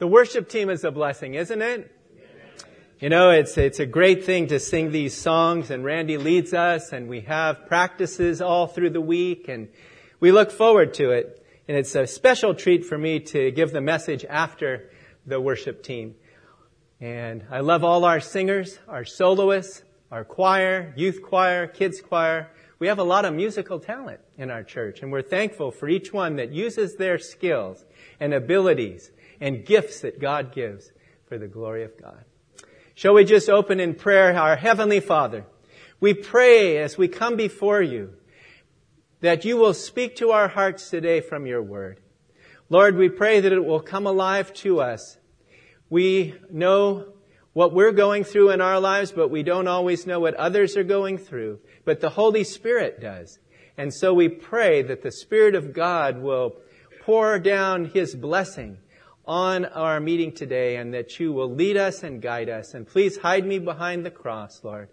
The worship team is a blessing, isn't it? You know, it's, it's a great thing to sing these songs and Randy leads us and we have practices all through the week and we look forward to it. And it's a special treat for me to give the message after the worship team. And I love all our singers, our soloists, our choir, youth choir, kids choir. We have a lot of musical talent in our church and we're thankful for each one that uses their skills and abilities and gifts that God gives for the glory of God. Shall we just open in prayer? Our Heavenly Father, we pray as we come before you that you will speak to our hearts today from your word. Lord, we pray that it will come alive to us. We know what we're going through in our lives, but we don't always know what others are going through. But the Holy Spirit does. And so we pray that the Spirit of God will pour down His blessing on our meeting today and that you will lead us and guide us. And please hide me behind the cross, Lord.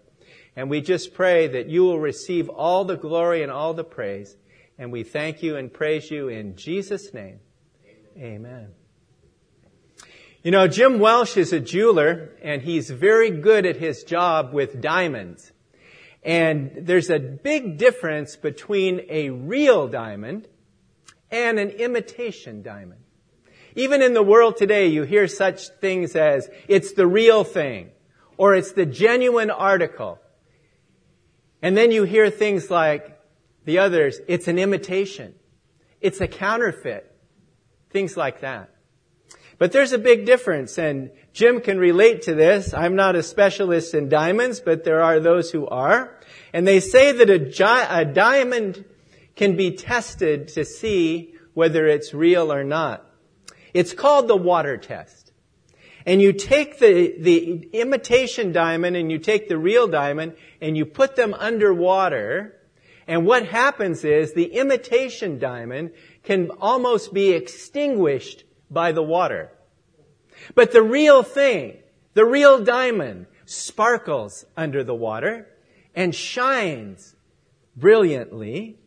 And we just pray that you will receive all the glory and all the praise. And we thank you and praise you in Jesus' name. Amen. You know, Jim Welsh is a jeweler and he's very good at his job with diamonds. And there's a big difference between a real diamond and an imitation diamond. Even in the world today, you hear such things as, it's the real thing, or it's the genuine article. And then you hear things like the others, it's an imitation. It's a counterfeit. Things like that. But there's a big difference, and Jim can relate to this. I'm not a specialist in diamonds, but there are those who are. And they say that a, gi- a diamond can be tested to see whether it's real or not. It's called the water test. And you take the, the imitation diamond and you take the real diamond and you put them underwater. And what happens is the imitation diamond can almost be extinguished by the water. But the real thing, the real diamond, sparkles under the water and shines brilliantly.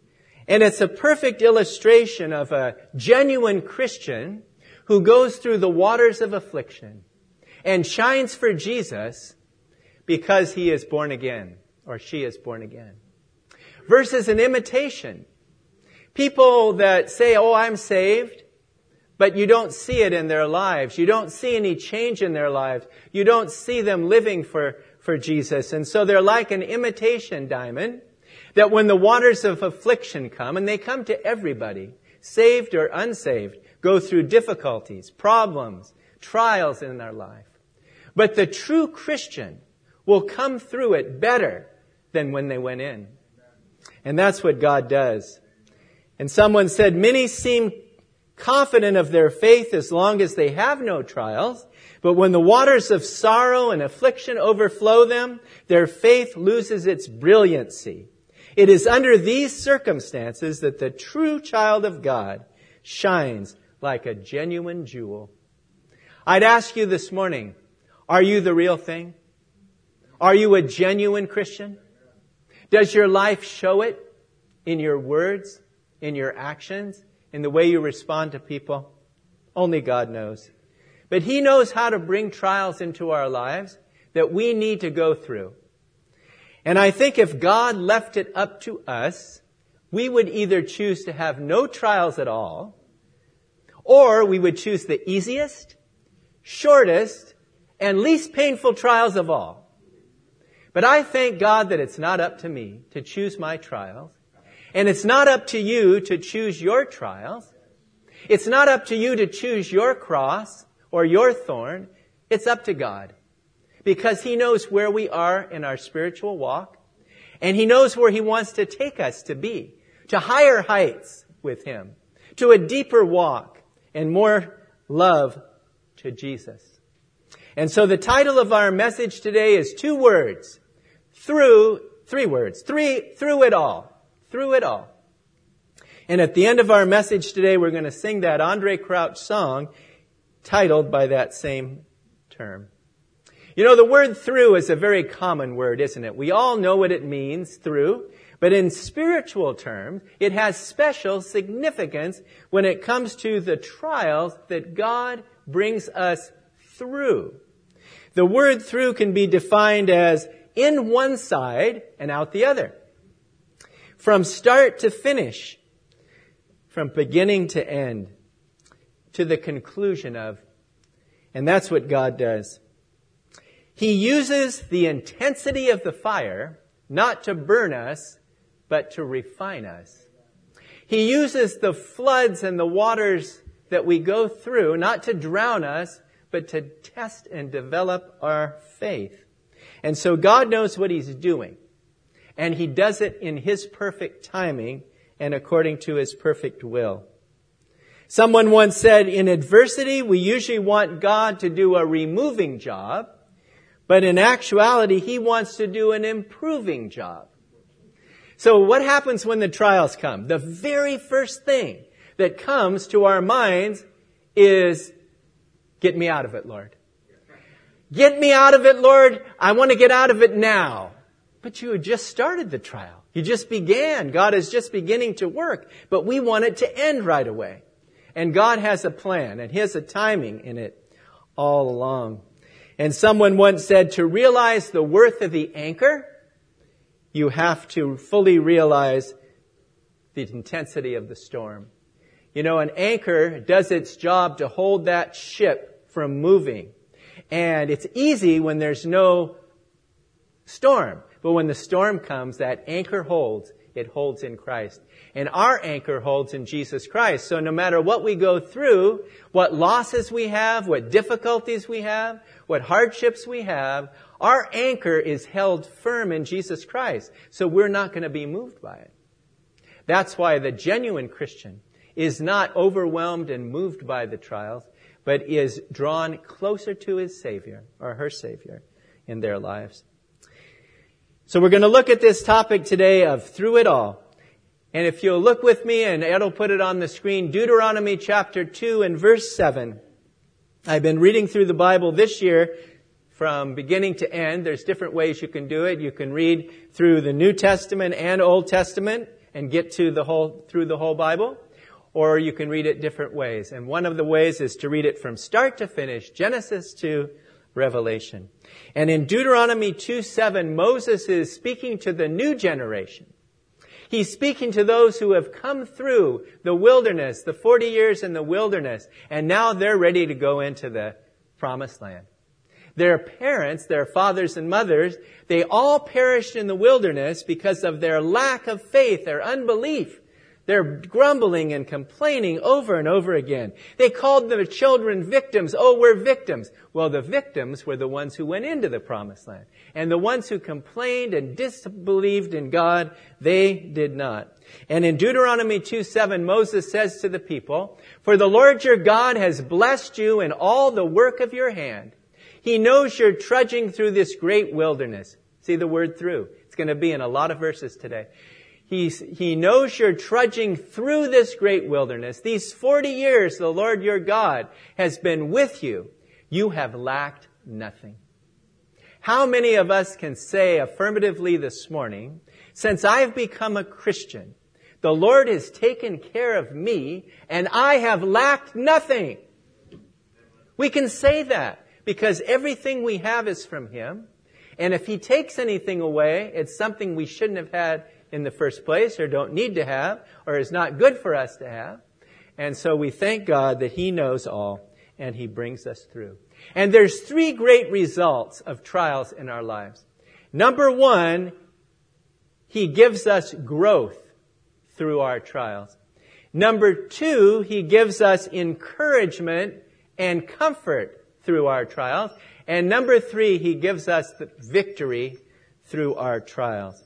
And it's a perfect illustration of a genuine Christian who goes through the waters of affliction and shines for Jesus because he is born again or she is born again. Versus an imitation. People that say, oh, I'm saved, but you don't see it in their lives. You don't see any change in their lives. You don't see them living for, for Jesus. And so they're like an imitation diamond that when the waters of affliction come, and they come to everybody, saved or unsaved, go through difficulties, problems, trials in their life. But the true Christian will come through it better than when they went in. And that's what God does. And someone said, many seem confident of their faith as long as they have no trials, but when the waters of sorrow and affliction overflow them, their faith loses its brilliancy. It is under these circumstances that the true child of God shines like a genuine jewel. I'd ask you this morning, are you the real thing? Are you a genuine Christian? Does your life show it in your words, in your actions, in the way you respond to people? Only God knows. But He knows how to bring trials into our lives that we need to go through. And I think if God left it up to us, we would either choose to have no trials at all, or we would choose the easiest, shortest, and least painful trials of all. But I thank God that it's not up to me to choose my trials. And it's not up to you to choose your trials. It's not up to you to choose your cross or your thorn. It's up to God. Because He knows where we are in our spiritual walk. And He knows where He wants to take us to be. To higher heights with Him. To a deeper walk and more love to Jesus. And so the title of our message today is two words. Through, three words. Three, through it all. Through it all. And at the end of our message today, we're going to sing that Andraé Crouch song titled by that same term. You know, the word through is a very common word, isn't it? We all know what it means, through. But in spiritual terms, it has special significance when it comes to the trials that God brings us through. The word through can be defined as in one side and out the other. From start to finish. From beginning to end. To the conclusion of. And that's what God does. He uses the intensity of the fire not to burn us, but to refine us. He uses the floods and the waters that we go through not to drown us, but to test and develop our faith. And so God knows what He's doing. And He does it in His perfect timing and according to His perfect will. Someone once said, in adversity, we usually want God to do a removing job, but in actuality, He wants to do an improving job. So what happens when the trials come? The very first thing that comes to our minds is, get me out of it, Lord. Get me out of it, Lord. I want to get out of it now. But you had just started the trial. You just began. God is just beginning to work, but we want it to end right away. And God has a plan and He has a timing in it all along. And someone once said to realize the worth of the anchor, you have to fully realize the intensity of the storm. You know, an anchor does its job to hold that ship from moving. And it's easy when there's no storm. But when the storm comes, that anchor holds. It holds in Christ. And our anchor holds in Jesus Christ. So no matter what we go through, what losses we have, what difficulties we have, what hardships we have, our anchor is held firm in Jesus Christ, so we're not going to be moved by it. That's why the genuine Christian is not overwhelmed and moved by the trials, but is drawn closer to his Savior or her Savior in their lives. So we're going to look at this topic today of through it all. And if you'll look with me, and Ed will put it on the screen, Deuteronomy chapter 2 and verse 7. I've been reading through the Bible this year from beginning to end. There's different ways you can do it. You can read through the New Testament and Old Testament and get to the whole, through the whole Bible. Or you can read it different ways. And one of the ways is to read it from start to finish, Genesis to Revelation. And in Deuteronomy 2 7, Moses is speaking to the new generation. He's speaking to those who have come through the wilderness, the 40 years in the wilderness, and now they're ready to go into the promised land. Their parents, their fathers and mothers, they all perished in the wilderness because of their lack of faith, their unbelief. They're grumbling and complaining over and over again. They called their children victims. Oh, we're victims. Well, the victims were the ones who went into the promised land. And the ones who complained and disbelieved in God, they did not. And in Deuteronomy 2 7, Moses says to the people, For the Lord your God has blessed you in all the work of your hand. He knows you're trudging through this great wilderness. See the word through. It's going to be in a lot of verses today. He's, he knows you're trudging through this great wilderness. These 40 years the Lord your God has been with you. You have lacked nothing. How many of us can say affirmatively this morning, since I've become a Christian, the Lord has taken care of me and I have lacked nothing? We can say that because everything we have is from Him. And if He takes anything away, it's something we shouldn't have had in the first place or don't need to have or is not good for us to have. And so we thank God that He knows all and He brings us through. And there's three great results of trials in our lives. Number one, He gives us growth through our trials. Number two, He gives us encouragement and comfort through our trials. And number three, he gives us victory through our trials.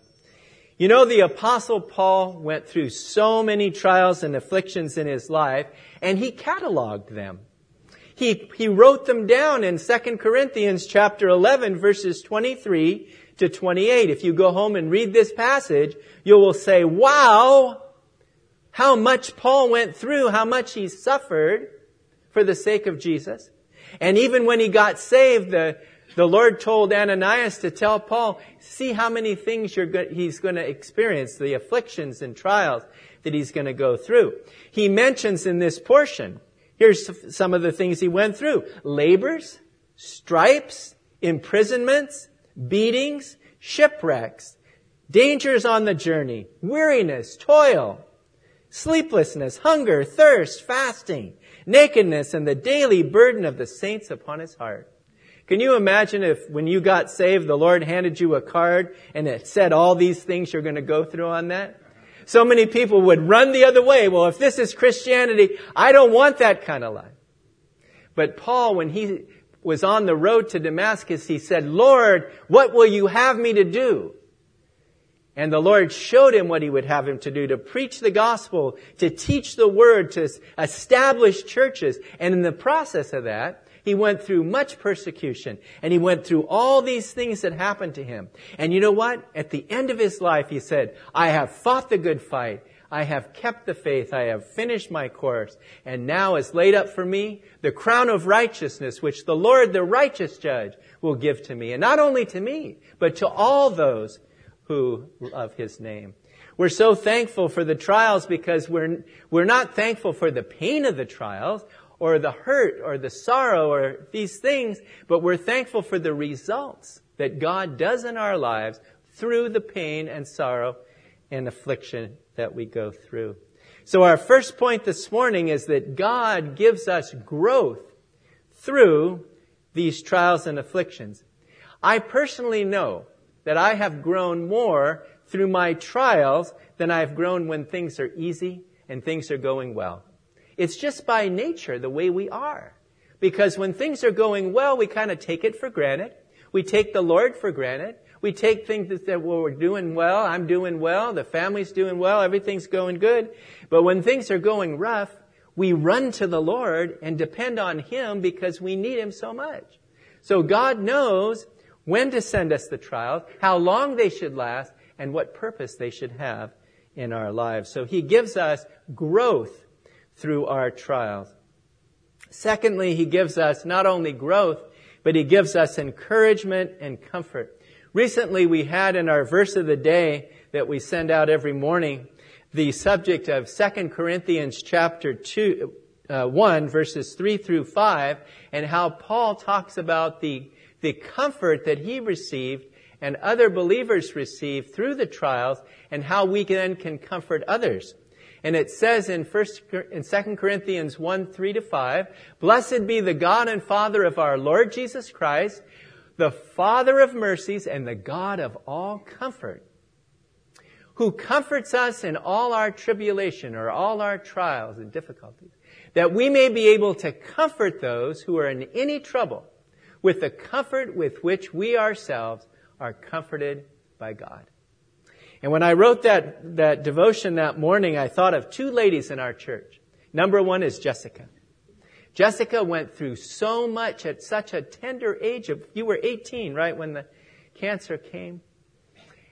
You know, the apostle Paul went through so many trials and afflictions in his life, and he cataloged them. He, he wrote them down in 2 Corinthians chapter 11 verses 23 to 28. If you go home and read this passage, you will say, wow, how much Paul went through, how much he suffered for the sake of Jesus. And even when he got saved, the, the Lord told Ananias to tell Paul, see how many things go- he's going to experience, the afflictions and trials that he's going to go through. He mentions in this portion Here's some of the things he went through. Labors, stripes, imprisonments, beatings, shipwrecks, dangers on the journey, weariness, toil, sleeplessness, hunger, thirst, fasting, nakedness, and the daily burden of the saints upon his heart. Can you imagine if when you got saved, the Lord handed you a card and it said all these things you're going to go through on that? So many people would run the other way. Well, if this is Christianity, I don't want that kind of life. But Paul, when he was on the road to Damascus, he said, Lord, what will you have me to do? And the Lord showed him what he would have him to do, to preach the gospel, to teach the word, to establish churches. And in the process of that, he went through much persecution and he went through all these things that happened to him. And you know what? At the end of his life, he said, I have fought the good fight. I have kept the faith. I have finished my course. And now is laid up for me the crown of righteousness, which the Lord, the righteous judge, will give to me. And not only to me, but to all those who love his name. We're so thankful for the trials because we're, we're not thankful for the pain of the trials or the hurt or the sorrow or these things, but we're thankful for the results that God does in our lives through the pain and sorrow and affliction that we go through. So our first point this morning is that God gives us growth through these trials and afflictions. I personally know that I have grown more through my trials than I've grown when things are easy and things are going well. It's just by nature the way we are. Because when things are going well, we kind of take it for granted. We take the Lord for granted. We take things that, say, well, we're doing well, I'm doing well, the family's doing well, everything's going good. But when things are going rough, we run to the Lord and depend on Him because we need Him so much. So God knows when to send us the trials, how long they should last, and what purpose they should have in our lives. So He gives us growth through our trials. Secondly, he gives us not only growth, but he gives us encouragement and comfort. Recently, we had in our verse of the day that we send out every morning the subject of 2 Corinthians chapter 2, uh, 1 verses 3 through 5 and how Paul talks about the, the comfort that he received and other believers received through the trials and how we then can comfort others. And it says in first, in 2 Corinthians 1, 3 to 5, Blessed be the God and Father of our Lord Jesus Christ, the Father of mercies and the God of all comfort, who comforts us in all our tribulation or all our trials and difficulties, that we may be able to comfort those who are in any trouble with the comfort with which we ourselves are comforted by God. And when I wrote that, that devotion that morning, I thought of two ladies in our church. Number one is Jessica. Jessica went through so much at such a tender age of, you were 18, right, when the cancer came.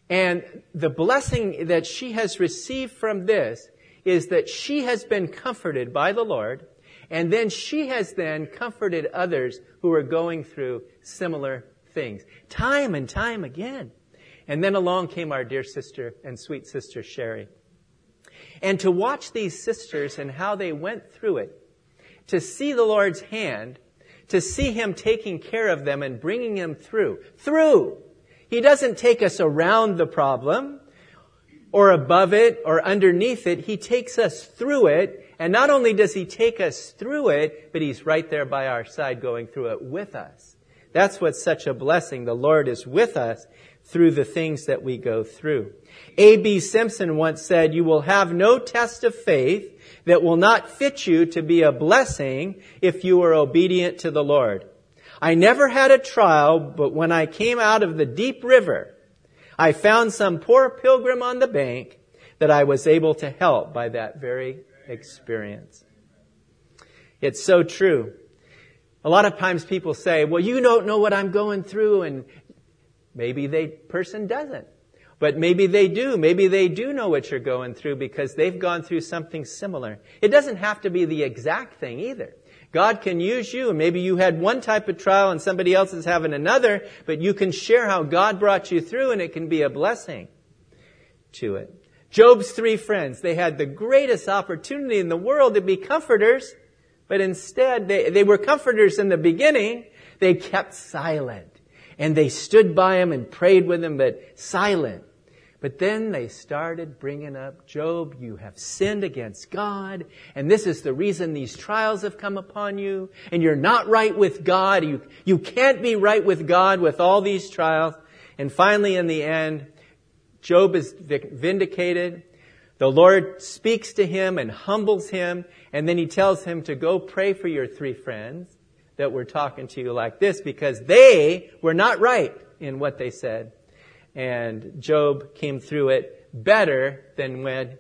And the blessing that she has received from this is that she has been comforted by the Lord, and then she has then comforted others who are going through similar things. Time and time again. And then along came our dear sister and sweet sister Sherry. And to watch these sisters and how they went through it, to see the Lord's hand, to see Him taking care of them and bringing them through. Through! He doesn't take us around the problem, or above it, or underneath it. He takes us through it, and not only does He take us through it, but He's right there by our side going through it with us. That's what's such a blessing. The Lord is with us through the things that we go through. A.B. Simpson once said, you will have no test of faith that will not fit you to be a blessing if you are obedient to the Lord. I never had a trial, but when I came out of the deep river, I found some poor pilgrim on the bank that I was able to help by that very experience. It's so true. A lot of times people say, well, you don't know what I'm going through and Maybe the person doesn't. But maybe they do. Maybe they do know what you're going through because they've gone through something similar. It doesn't have to be the exact thing either. God can use you. Maybe you had one type of trial and somebody else is having another, but you can share how God brought you through and it can be a blessing to it. Job's three friends, they had the greatest opportunity in the world to be comforters, But instead, they, they were comforters in the beginning. They kept silent. And they stood by him and prayed with him, but silent. But then they started bringing up, Job, you have sinned against God, and this is the reason these trials have come upon you, and you're not right with God. You, you can't be right with God with all these trials. And finally, in the end, Job is vindicated. The Lord speaks to him and humbles him, and then he tells him to go pray for your three friends that were talking to you like this because they were not right in what they said. And Job came through it better than when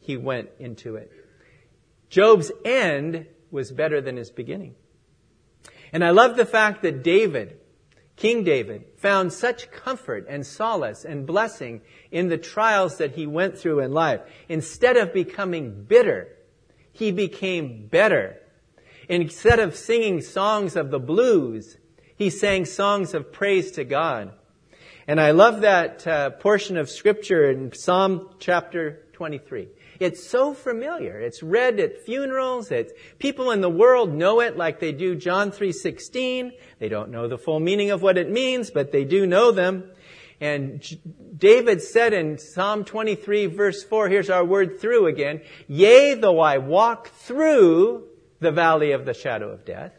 he went into it. Job's end was better than his beginning. And I love the fact that David, King David, found such comfort and solace and blessing in the trials that he went through in life. Instead of becoming bitter, he became better. Instead of singing songs of the blues, he sang songs of praise to God. And I love that uh, portion of scripture in Psalm chapter 23. It's so familiar. It's read at funerals. It's, people in the world know it like they do John 3.16. They don't know the full meaning of what it means, but they do know them. And David said in Psalm 23 verse 4, here's our word through again, Yea, though I walk through the valley of the shadow of death,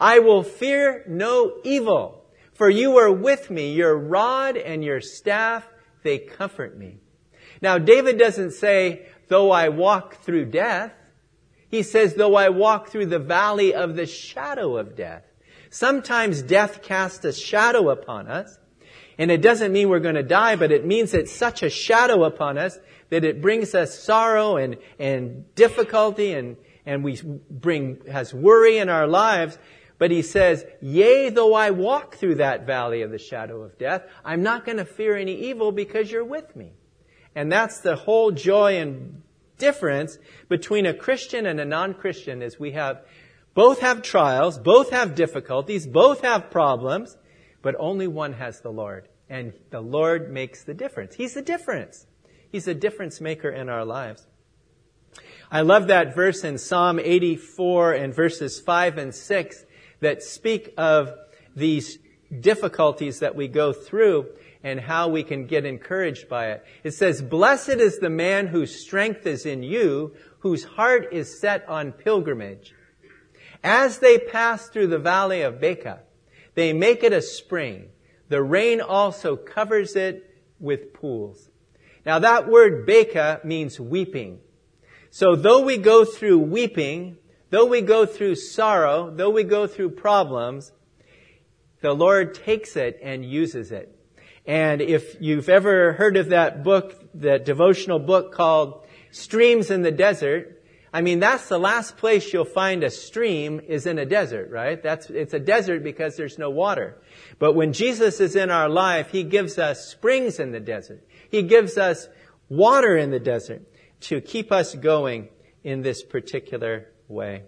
I will fear no evil for you are with me, your rod and your staff, they comfort me. Now, David doesn't say, though I walk through death. He says, though I walk through the valley of the shadow of death. Sometimes death casts a shadow upon us. And it doesn't mean we're going to die, but it means it's such a shadow upon us that it brings us sorrow and, and difficulty and, and we bring, has worry in our lives but he says, Yea, though I walk through that valley of the shadow of death, I'm not going to fear any evil because you're with me. And that's the whole joy and difference between a Christian and a non-Christian is we have, both have trials, both have difficulties, both have problems, but only one has the Lord. And the Lord makes the difference. He's the difference. He's a difference maker in our lives. I love that verse in Psalm 84 and verses 5 and 6 that speak of these difficulties that we go through and how we can get encouraged by it. It says, Blessed is the man whose strength is in you, whose heart is set on pilgrimage. As they pass through the valley of Baca, they make it a spring. The rain also covers it with pools. Now that word Baca means weeping. So though we go through weeping, Though we go through sorrow, though we go through problems, the Lord takes it and uses it. And if you've ever heard of that book, that devotional book called Streams in the Desert, I mean, that's the last place you'll find a stream is in a desert, right? That's, it's a desert because there's no water. But when Jesus is in our life, He gives us springs in the desert. He gives us water in the desert to keep us going in this particular way.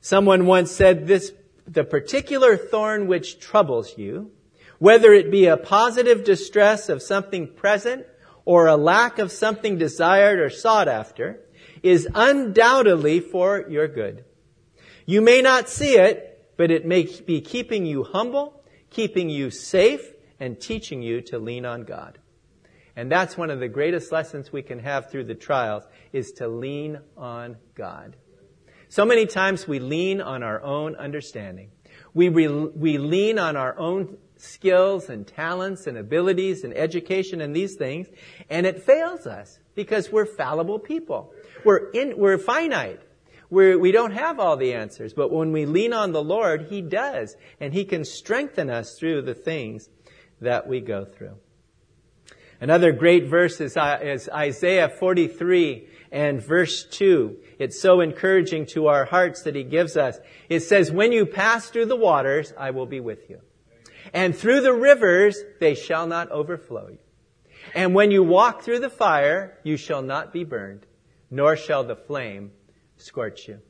Someone once said this, the particular thorn which troubles you, whether it be a positive distress of something present or a lack of something desired or sought after, is undoubtedly for your good. You may not see it, but it may be keeping you humble, keeping you safe, and teaching you to lean on God. And that's one of the greatest lessons we can have through the trials is to lean on God. So many times we lean on our own understanding. We, re- we lean on our own skills and talents and abilities and education and these things, and it fails us because we're fallible people. We're in, we're finite. We're, we don't have all the answers, but when we lean on the Lord, He does, and He can strengthen us through the things that we go through. Another great verse is, uh, is Isaiah 43 and verse 2. It's so encouraging to our hearts that he gives us. It says, when you pass through the waters, I will be with you. And through the rivers, they shall not overflow you. And when you walk through the fire, you shall not be burned, nor shall the flame scorch you.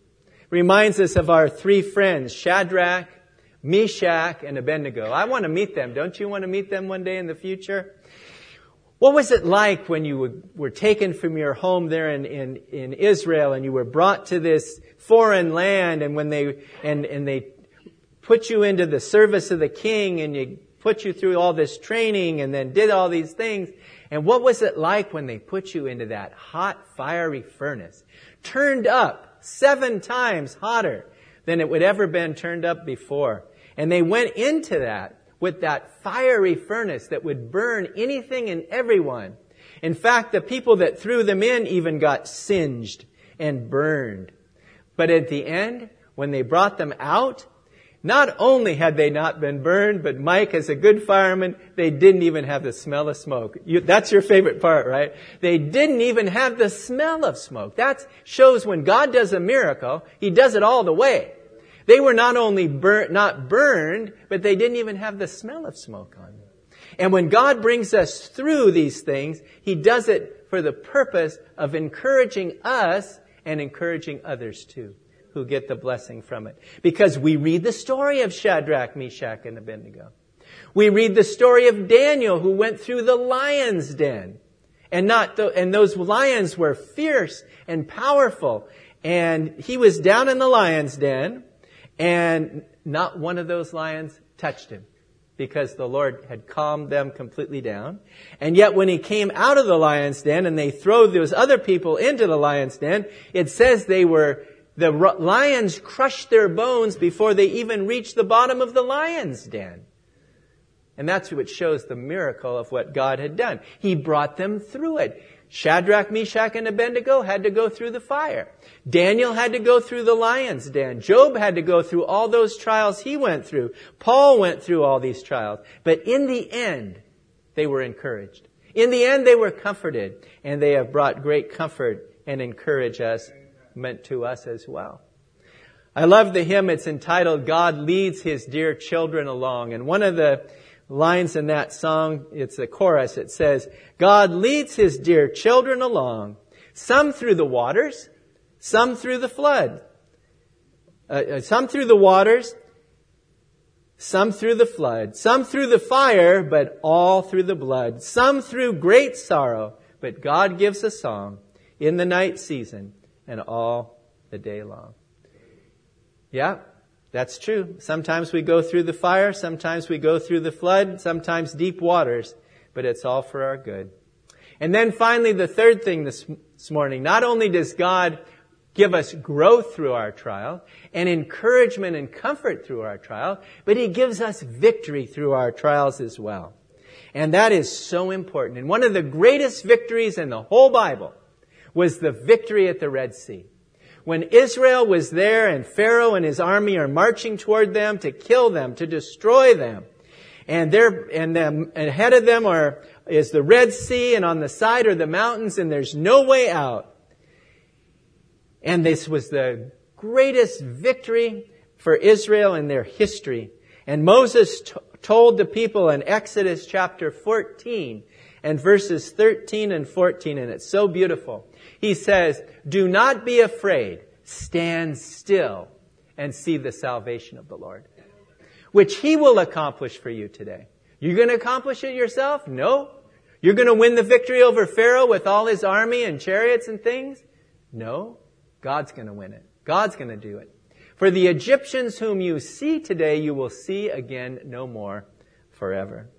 Reminds us of our three friends, Shadrach, Meshach, and Abednego. I want to meet them. Don't you want to meet them one day in the future? What was it like when you were taken from your home there in, in, in Israel and you were brought to this foreign land and when they, and, and they put you into the service of the king and you put you through all this training and then did all these things. And what was it like when they put you into that hot, fiery furnace? Turned up seven times hotter than it would ever been turned up before. And they went into that with that fiery furnace that would burn anything and everyone. In fact, the people that threw them in even got singed and burned. But at the end, when they brought them out, not only had they not been burned, but Mike, as a good fireman, they didn't even have the smell of smoke. You, that's your favorite part, right? They didn't even have the smell of smoke. That shows when God does a miracle, He does it all the way. They were not only burnt, not burned, but they didn't even have the smell of smoke on them. And when God brings us through these things, He does it for the purpose of encouraging us and encouraging others too who get the blessing from it. Because we read the story of Shadrach, Meshach, and Abednego. We read the story of Daniel who went through the lion's den. And not the, and those lions were fierce and powerful. And he was down in the lion's den and not one of those lions touched him because the Lord had calmed them completely down. And yet when he came out of the lion's den and they throw those other people into the lion's den, it says they were the lions crushed their bones before they even reached the bottom of the lion's den. And that's what shows the miracle of what God had done. He brought them through it. Shadrach, Meshach, and Abednego had to go through the fire. Daniel had to go through the lion's den. Job had to go through all those trials he went through. Paul went through all these trials. But in the end, they were encouraged. In the end, they were comforted. And they have brought great comfort and encourage us meant to us as well. I love the hymn. It's entitled, God leads his dear children along. And one of the lines in that song, it's the chorus. It says, God leads his dear children along, some through the waters, some through the flood, uh, uh some through the waters, some through the flood, some through the fire, but all through the blood, some through great sorrow, but God gives a song in the night season and all the day long. Yeah, that's true. Sometimes we go through the fire, sometimes we go through the flood, sometimes deep waters, but it's all for our good. And then finally, the third thing this, this morning, not only does God give us growth through our trial and encouragement and comfort through our trial, but He gives us victory through our trials as well. And that is so important. And one of the greatest victories in the whole Bible was the victory at the Red Sea. When Israel was there and Pharaoh and his army are marching toward them to kill them, to destroy them, and there and them, ahead of them are, is the Red Sea and on the side are the mountains and there's no way out. And this was the greatest victory for Israel in their history. And Moses t- told the people in Exodus chapter 14 and verses 13 and 14, and it's so beautiful. He says, do not be afraid. Stand still and see the salvation of the Lord, which he will accomplish for you today. You're going to accomplish it yourself? No. You're going to win the victory over Pharaoh with all his army and chariots and things? No. God's going to win it. God's going to do it. For the Egyptians whom you see today, you will see again no more forever.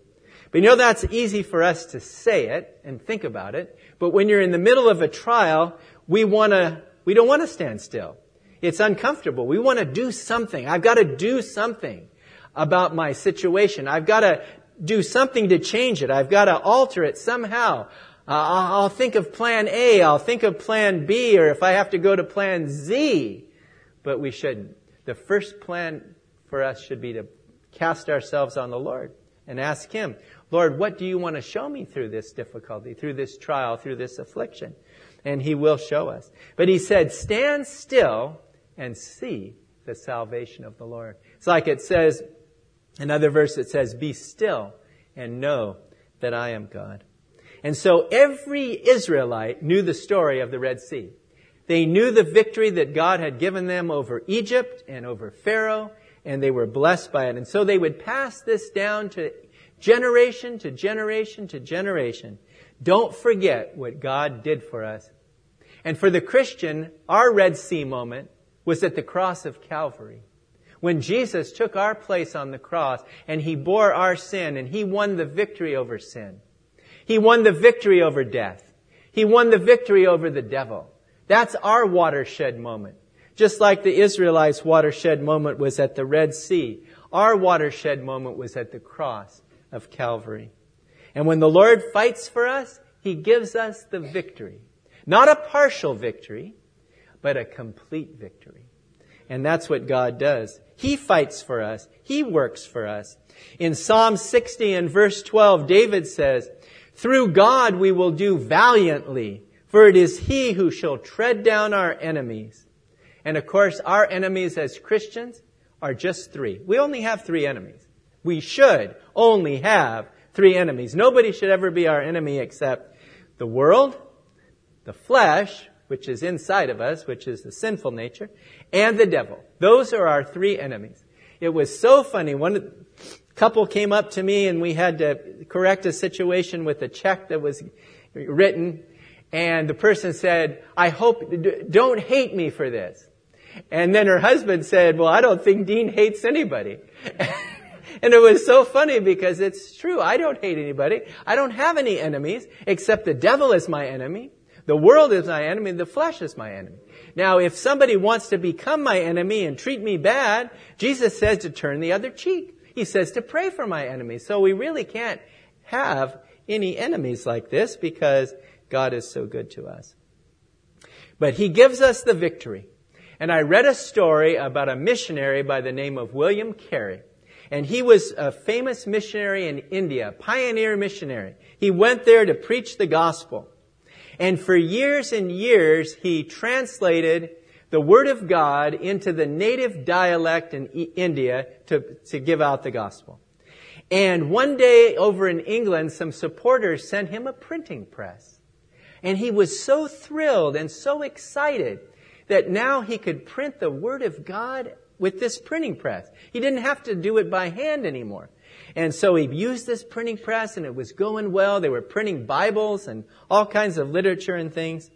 But you know that's easy for us to say it and think about it. But when you're in the middle of a trial, we wanna, we don't want to stand still. It's uncomfortable. We want to do something. I've got to do something about my situation. I've got to do something to change it. I've got to alter it somehow. Uh, I'll think of plan A. I'll think of plan B, or if I have to go to plan Z. But we shouldn't. The first plan for us should be to cast ourselves on the Lord and ask Him, Lord, what do you want to show me through this difficulty, through this trial, through this affliction? And He will show us. But He said, stand still and see the salvation of the Lord. It's like it says, another verse that says, be still and know that I am God. And so every Israelite knew the story of the Red Sea. They knew the victory that God had given them over Egypt and over Pharaoh, and they were blessed by it. And so they would pass this down to generation to generation to generation, Don't forget what God did for us. And for the Christian, our Red Sea moment was at the cross of Calvary. When Jesus took our place on the cross and He bore our sin and He won the victory over sin. He won the victory over death. He won the victory over the devil. That's our watershed moment. Just like the Israelites' watershed moment was at the Red Sea, our watershed moment was at the cross of Calvary. And when the Lord fights for us, He gives us the victory. Not a partial victory, but a complete victory. And that's what God does. He fights for us. He works for us. In Psalm 60 and verse 12, David says, Through God we will do valiantly, for it is He who shall tread down our enemies. And of course, our enemies as Christians are just three. We only have three enemies. We should only have three enemies. Nobody should ever be our enemy except the world, the flesh, which is inside of us, which is the sinful nature, and the devil. Those are our three enemies. It was so funny. One couple came up to me and we had to correct a situation with a check that was written and the person said, I hope, don't hate me for this. And then her husband said, well, I don't think Dean hates anybody. and it was so funny because it's true. I don't hate anybody. I don't have any enemies except the devil is my enemy. The world is my enemy. The flesh is my enemy. Now, if somebody wants to become my enemy and treat me bad, Jesus says to turn the other cheek. He says to pray for my enemies. So we really can't have any enemies like this because God is so good to us. But He gives us the victory. And I read a story about a missionary by the name of William Carey. And he was a famous missionary in India, pioneer missionary. He went there to preach the gospel. And for years and years, he translated the Word of God into the native dialect in India to, to give out the gospel. And one day over in England, some supporters sent him a printing press. And he was so thrilled and so excited that now he could print the Word of God with this printing press. He didn't have to do it by hand anymore. And so he used this printing press and it was going well. They were printing Bibles and all kinds of literature and things.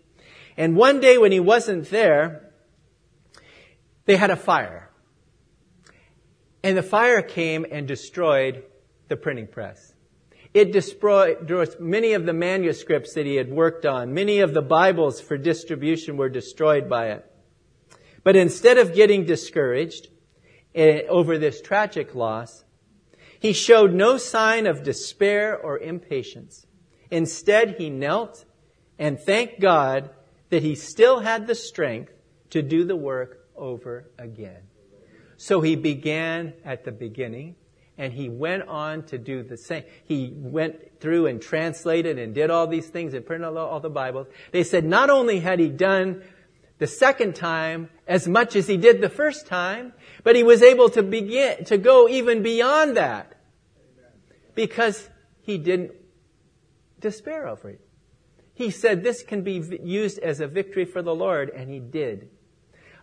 And one day when he wasn't there, they had a fire. And the fire came and destroyed the printing press. It destroyed many of the manuscripts that he had worked on. Many of the Bibles for distribution were destroyed by it. But instead of getting discouraged eh, over this tragic loss, he showed no sign of despair or impatience. Instead, he knelt and thanked God that he still had the strength to do the work over again. So he began at the beginning and he went on to do the same. He went through and translated and did all these things and printed all the Bibles. They said not only had he done the second time as much as he did the first time, but he was able to begin, to go even beyond that. Because he didn't despair over it. He said this can be used as a victory for the Lord, and he did.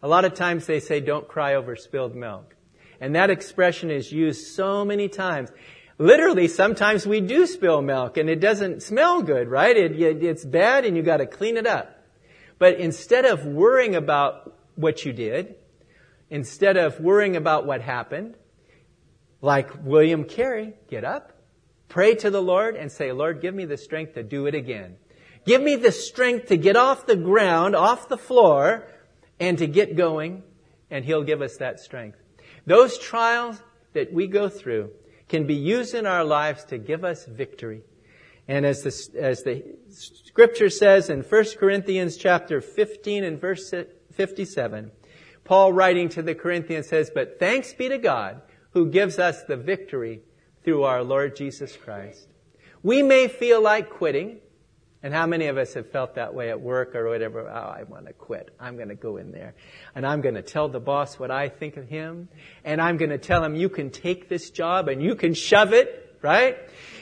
A lot of times they say don't cry over spilled milk. And that expression is used so many times. Literally, sometimes we do spill milk and it doesn't smell good, right? It, it, it's bad and you gotta clean it up. But instead of worrying about what you did, instead of worrying about what happened, like William Carey, get up, pray to the Lord and say, Lord, give me the strength to do it again. Give me the strength to get off the ground, off the floor, and to get going, and He'll give us that strength. Those trials that we go through can be used in our lives to give us victory. And as the, as the scripture says in 1 Corinthians chapter 15 and verse 57, Paul writing to the Corinthians says, But thanks be to God who gives us the victory through our Lord Jesus Christ. We may feel like quitting. And how many of us have felt that way at work or whatever? Oh, I want to quit. I'm going to go in there and I'm going to tell the boss what I think of him. And I'm going to tell him, you can take this job and you can shove it, right?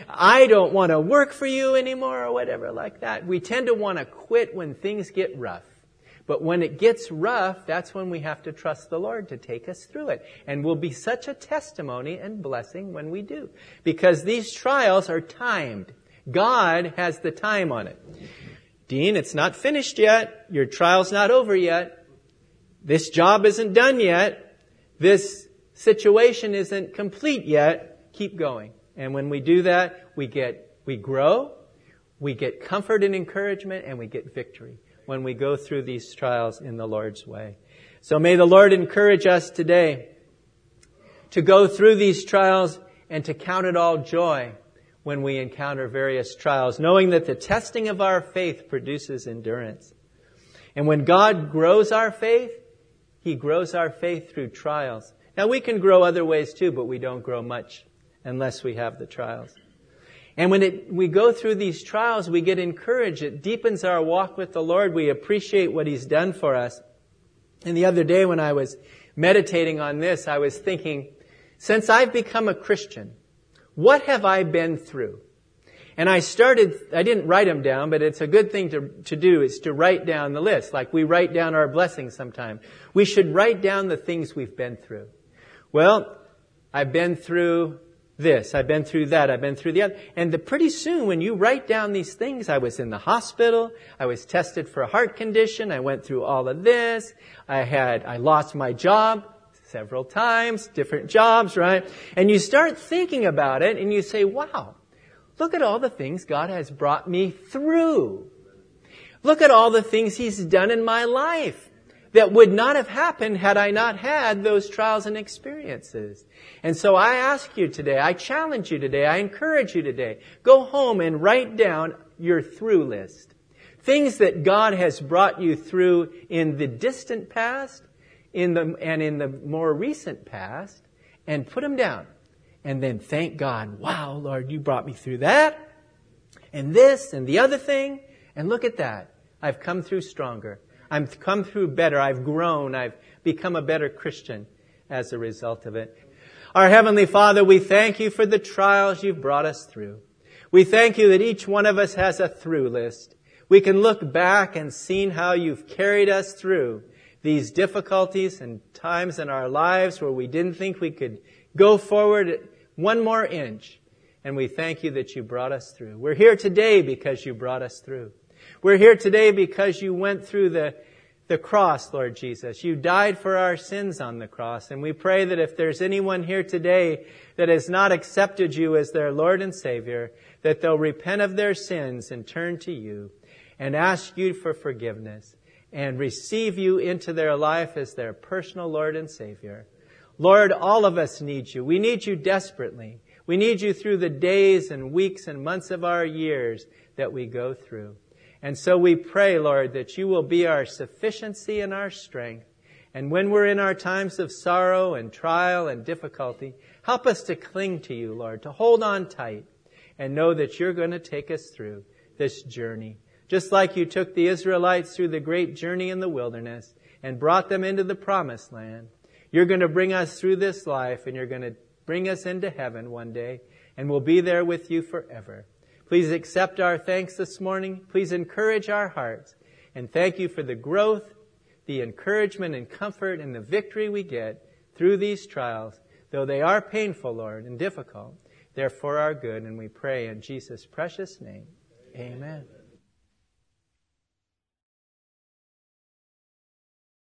I don't want to work for you anymore or whatever like that. We tend to want to quit when things get rough. But when it gets rough, that's when we have to trust the Lord to take us through it. And we'll be such a testimony and blessing when we do. Because these trials are timed. God has the time on it. Dean, it's not finished yet. Your trial's not over yet. This job isn't done yet. This situation isn't complete yet. Keep going. And when we do that, we get, we grow, we get comfort and encouragement, and we get victory when we go through these trials in the Lord's way. So may the Lord encourage us today to go through these trials and to count it all joy when we encounter various trials, knowing that the testing of our faith produces endurance. And when God grows our faith, He grows our faith through trials. Now we can grow other ways too, but we don't grow much unless we have the trials. And when it, we go through these trials, we get encouraged. It deepens our walk with the Lord. We appreciate what He's done for us. And the other day when I was meditating on this, I was thinking, since I've become a Christian, what have I been through? And I started, I didn't write them down, but it's a good thing to, to do is to write down the list. Like we write down our blessings sometime. We should write down the things we've been through. Well, I've been through this. I've been through that. I've been through the other. And the, pretty soon when you write down these things, I was in the hospital. I was tested for a heart condition. I went through all of this. I had, I lost my job several times, different jobs, right? And you start thinking about it and you say, wow, look at all the things God has brought me through. Look at all the things He's done in my life that would not have happened had I not had those trials and experiences. And so I ask you today, I challenge you today, I encourage you today, go home and write down your through list. Things that God has brought you through in the distant past in the, and in the more recent past and put them down. And then thank God, wow, Lord, you brought me through that and this and the other thing. And look at that. I've come through stronger. I've come through better. I've grown. I've become a better Christian as a result of it. Our Heavenly Father, we thank you for the trials you've brought us through. We thank you that each one of us has a through list. We can look back and see how you've carried us through these difficulties and times in our lives where we didn't think we could go forward one more inch. And we thank you that you brought us through. We're here today because you brought us through. We're here today because you went through the, the cross, Lord Jesus. You died for our sins on the cross. And we pray that if there's anyone here today that has not accepted you as their Lord and Savior, that they'll repent of their sins and turn to you and ask you for forgiveness and receive you into their life as their personal Lord and Savior. Lord, all of us need you. We need you desperately. We need you through the days and weeks and months of our years that we go through. And so we pray, Lord, that you will be our sufficiency and our strength. And when we're in our times of sorrow and trial and difficulty, help us to cling to you, Lord, to hold on tight and know that you're going to take us through this journey. Just like you took the Israelites through the great journey in the wilderness and brought them into the promised land, you're going to bring us through this life and you're going to bring us into heaven one day and we'll be there with you forever. Please accept our thanks this morning. Please encourage our hearts and thank you for the growth, the encouragement and comfort and the victory we get through these trials, though they are painful, Lord, and difficult. They're for our good and we pray in Jesus' precious name. Amen.